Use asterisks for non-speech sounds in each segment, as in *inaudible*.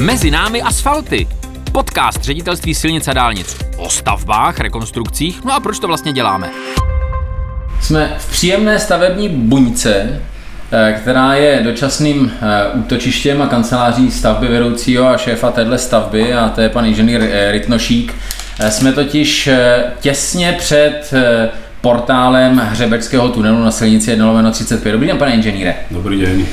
Mezi námi asfalty. Podcast ředitelství silnic a dálnic. O stavbách, rekonstrukcích, no a proč to vlastně děláme? Jsme v příjemné stavební buňce, eh, která je dočasným eh, útočištěm a kanceláří stavby vedoucího a šéfa téhle stavby a to je pan inženýr eh, Rytnošík. Jsme totiž těsně před portálem Hřebeckého tunelu na silnici 1 35. Dobrý den, pane inženýre. Dobrý den.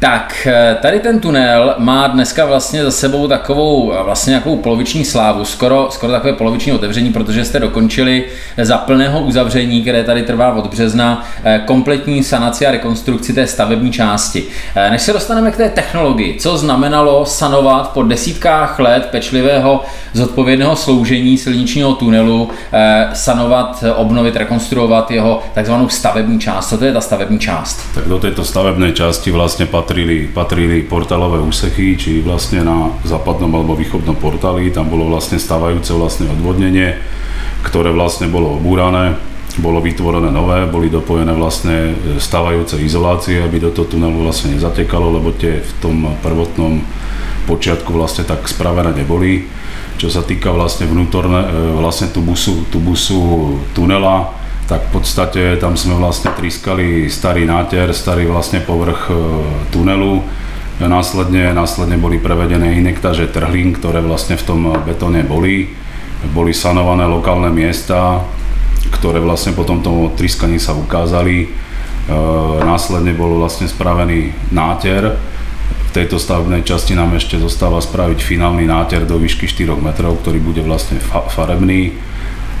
Tak, eh, tady ten tunel má dneska vlastně za sebou takovou eh, vlastně nějakou poloviční slávu, skoro, skoro takové poloviční otevření, protože jste dokončili za plného uzavření, které tady trvá od března, eh, kompletní sanaci a rekonstrukci té stavební části. Než se dostaneme k té technologii, co znamenalo sanovat po desítkách let pečlivého zodpovědného sloužení silničního tunelu, sanovat, obnovit, rekonstruovat jeho takzvanou stavební část. Co to je ta stavební část? Tak do této stavebné části vlastně patrili, patrili portálové úseky, či vlastne na západnom alebo východnom portáli, tam bolo vlastne stávajúce vlastne odvodnenie, ktoré vlastne bolo obúrané, bolo vytvorené nové, boli dopojené vlastne stávajúce izolácie, aby do toho tunelu vlastne nezatekalo, lebo tie v tom prvotnom počiatku vlastne tak spravené neboli. Čo sa týka vlastne vnútorné, e, vlastne tubusu, tubusu tunela, tak v podstate tam sme vlastne triskali starý náter, starý vlastne povrch e, tunelu. Následne, následne boli prevedené inektáže trhlín, ktoré vlastne v tom betóne boli. Boli sanované lokálne miesta, ktoré vlastne po tomto triskaní sa ukázali. E, následne bol vlastne spravený náter. V tejto stavebnej časti nám ešte zostáva spraviť finálny náter do výšky 4 metrov, ktorý bude vlastne farebný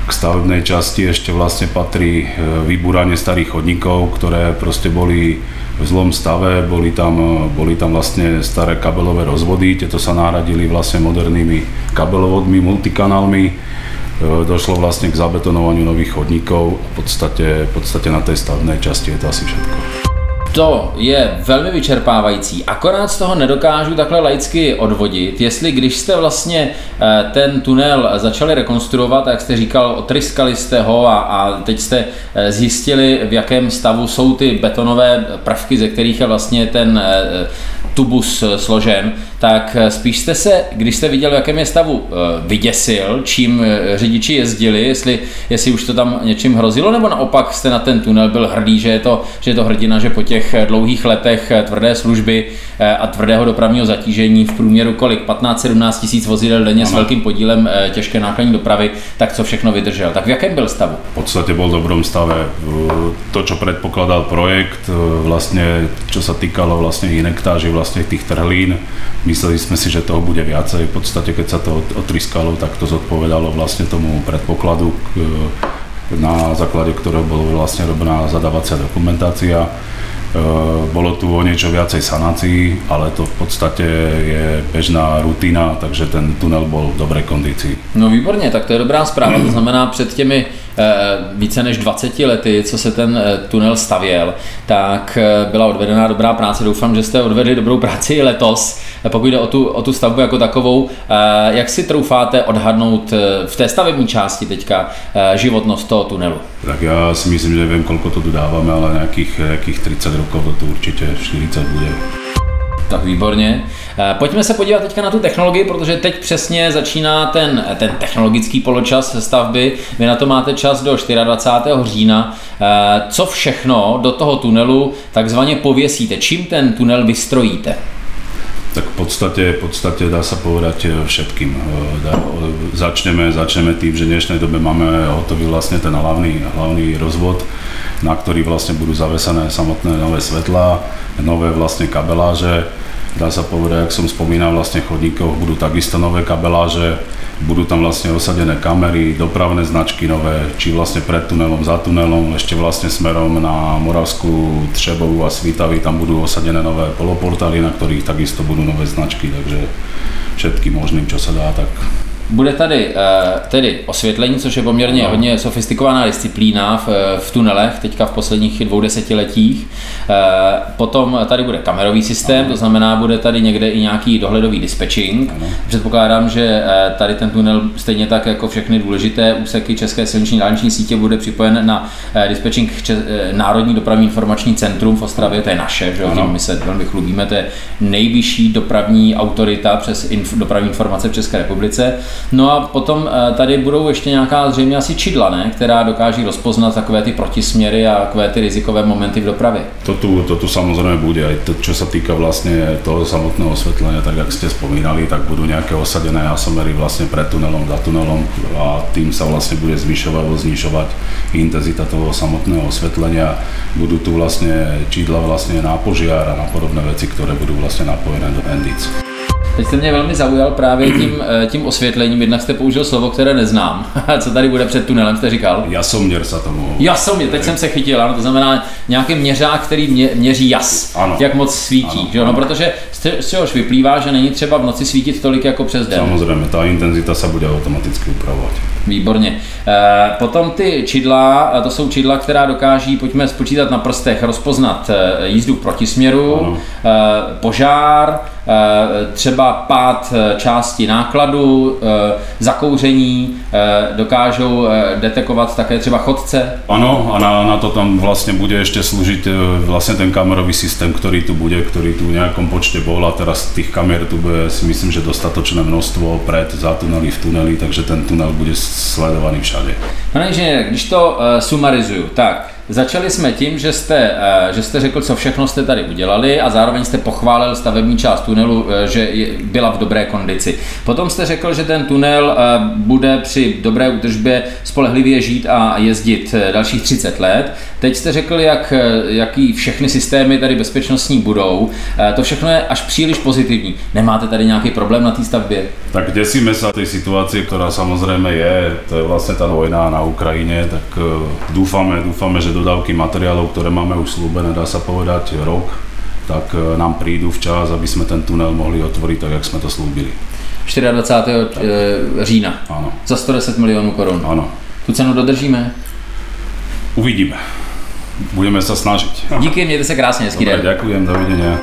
k stavebnej časti ešte vlastne patrí e, vybúranie starých chodníkov, ktoré proste boli v zlom stave, boli tam, e, boli tam vlastne staré kabelové rozvody, tieto sa nahradili vlastne modernými kabelovodmi, multikanálmi, e, došlo vlastne k zabetonovaniu nových chodníkov v podstate, v podstate na tej stavebnej časti je to asi všetko. To je velmi vyčerpávající, akorát z toho nedokážu takhle laicky odvodit, jestli když jste vlastně eh, ten tunel začali rekonstruovat, jak jste říkal, otryskali jste ho a, a teď jste eh, zjistili, v jakém stavu jsou ty betonové prvky, ze kterých je vlastně ten eh, tubus složen, tak spíš jste se, když jste viděl, v jakém je stavu, vyděsil, čím řidiči jezdili, jestli, jestli už to tam něčím hrozilo, nebo naopak jste na ten tunel byl hrdý, že je to, že je to hrdina, že po těch těch dlouhých letech tvrdé služby eh, a tvrdého dopravního zatížení v průměru kolik 15-17 tisíc vozidel denně ano. s velkým podílem eh, těžké nákladní dopravy, tak co všechno vydržel. Tak v jakém byl stavu? V podstatě byl v dobrom stave. To, čo predpokladal projekt, eh, vlastně, čo sa týkalo vlastně inektáži vlastně tých trhlín, mysleli jsme si, že toho bude viacej. V podstatě, keď sa to otriskalo, tak to zodpovedalo vlastně tomu predpokladu, na základe ktorého bola vlastne robená zadávacia dokumentácia. Eh, bolo tu o niečo viacej sanácií, ale to v podstate je bežná rutina, takže ten tunel bol v dobrej kondícii. No výborně, tak to je dobrá zpráva. To znamená, před těmi Eh, více než 20 lety, co se ten tunel stavěl, tak byla odvedená dobrá práce. Doufám, že jste odvedli dobrou práci i letos, pokud jde o tu, o tu stavbu jako takovou. Jak si troufáte odhadnout v té stavební části teďka životnost toho tunelu? Tak já si myslím, že nevím, kolko to tu dáváme, ale nějakých, nějakých 30 rokov to tu určitě 40 bude. Tak výborně. Eh, pojďme se podívat teďka na tu technologii, protože teď přesně začíná ten, ten technologický poločas stavby. Vy na to máte čas do 24. října. Eh, co všechno do toho tunelu takzvaně pověsíte? Čím ten tunel vystrojíte? Tak v podstate, v podstate dá sa povedať eh, všetkým. Začneme, začneme tým, že v dnešnej dobe máme hotový vlastne ten hlavný, hlavný rozvod, na ktorý vlastne budú zavesené samotné nové svetlá, nové vlastne kabeláže, dá sa povedať, ak som spomínal, vlastne chodníkov budú takisto nové kabeláže, budú tam vlastne osadené kamery, dopravné značky nové, či vlastne pred tunelom, za tunelom, ešte vlastne smerom na Moravskú, Třebovú a Svitavy, tam budú osadené nové poloportály, na ktorých takisto budú nové značky, takže všetkým možným, čo sa dá, tak Bude tady uh, tedy osvětlení, což je poměrně no. hodně sofistikovaná disciplína v, v tunelech, teďka v posledních dvou desetiletích. Uh, potom tady bude kamerový systém, no. to znamená, bude tady někde i nějaký dohledový dispatching. No. Předpokládám, že tady ten tunel stejně tak jako všechny důležité úseky České silniční dálniční sítě bude připojen na dispatching uh, Národní dopravní informační centrum v Ostravě, to je naše, že? Tím my se velmi chlubíme, to je nejvyšší dopravní autorita přes inf- dopravní informace v České republice. No a potom eh, tady budou ještě nějaká zřejmě asi čidla, ne? která dokáží rozpoznat takové ty protisměry a takové ty rizikové momenty v dopravě. To tu, to tu samozřejmě bude. I to, čo se týká vlastně toho samotného osvětlení, tak jak jste vzpomínali, tak budou nějaké osadené jasomery vlastně před tunelom, za tunelom a tím se vlastně bude zvyšovat nebo znižovat intenzita toho samotného osvětlení. Budou tu vlastně čidla vlastně na požiar a na podobné věci, které budou vlastně napojené do NDIC. Teď jste mě velmi zaujal právě tím, eh, tím osvětlením. Jednak jste použil slovo, které neznám. *laughs* Co tady bude před tunelem, jste říkal? Jasoměr se tomu. Jasoměr, teď jsem se chytil, ano, to znamená nějaký měřák, který mě, měří jas, ano. jak moc svítí. Ano, že? No, protože z čehož vyplývá, že není třeba v noci svítit tolik jako přes den. Samozřejmě, ta intenzita se bude automaticky upravovat. Výborně. Eh, potom ty čidla, to jsou čidla, která dokáží, pojďme spočítat na prstech, rozpoznat eh, jízdu v protisměru, ano. požár, Eh, třeba pád eh, části nákladu, eh, zakouření, dokážou detekovat také třeba chodce? Ano, a na, na to tam vlastně bude ještě sloužit vlastně ten kamerový systém, který tu bude, který tu v nějakom počte bol a teraz těch kamer tu bude si myslím, že dostatočné množstvo před, za tunely, v tuneli, takže ten tunel bude sledovaný všade. Pane inženýr, když to sumarizuju, tak Začali jsme tím, že jste, eh, že jste řekl, co všechno jste tady udělali a zároveň jste pochválil stavební část tunelu, eh, že byla v dobré kondici. Potom jste řekl, že ten tunel eh, bude při dobré údržbě spolehlivě žít a jezdit dalších 30 let. Teď jste řekl, jak, jaký všechny systémy tady bezpečnostní budou. To všechno je až příliš pozitivní. Nemáte tady nějaký problém na té stavbě? Tak děsíme se té situaci, která samozřejmě je. To je vlastně ta vojna na Ukrajině, tak doufáme, doufáme, že dodávky materiálov, které máme už slúbené, dá sa povedať, rok, tak e, nám prídu včas, aby jsme ten tunel mohli otvoriť tak, jak jsme to slúbili. 24. Tak. E, října. Ano. Za 110 milionů korun. Ano. Tu cenu dodržíme? Uvidíme. Budeme se snažit. Díky, mějte se krásně, hezký den. Děkujem, dovidenia.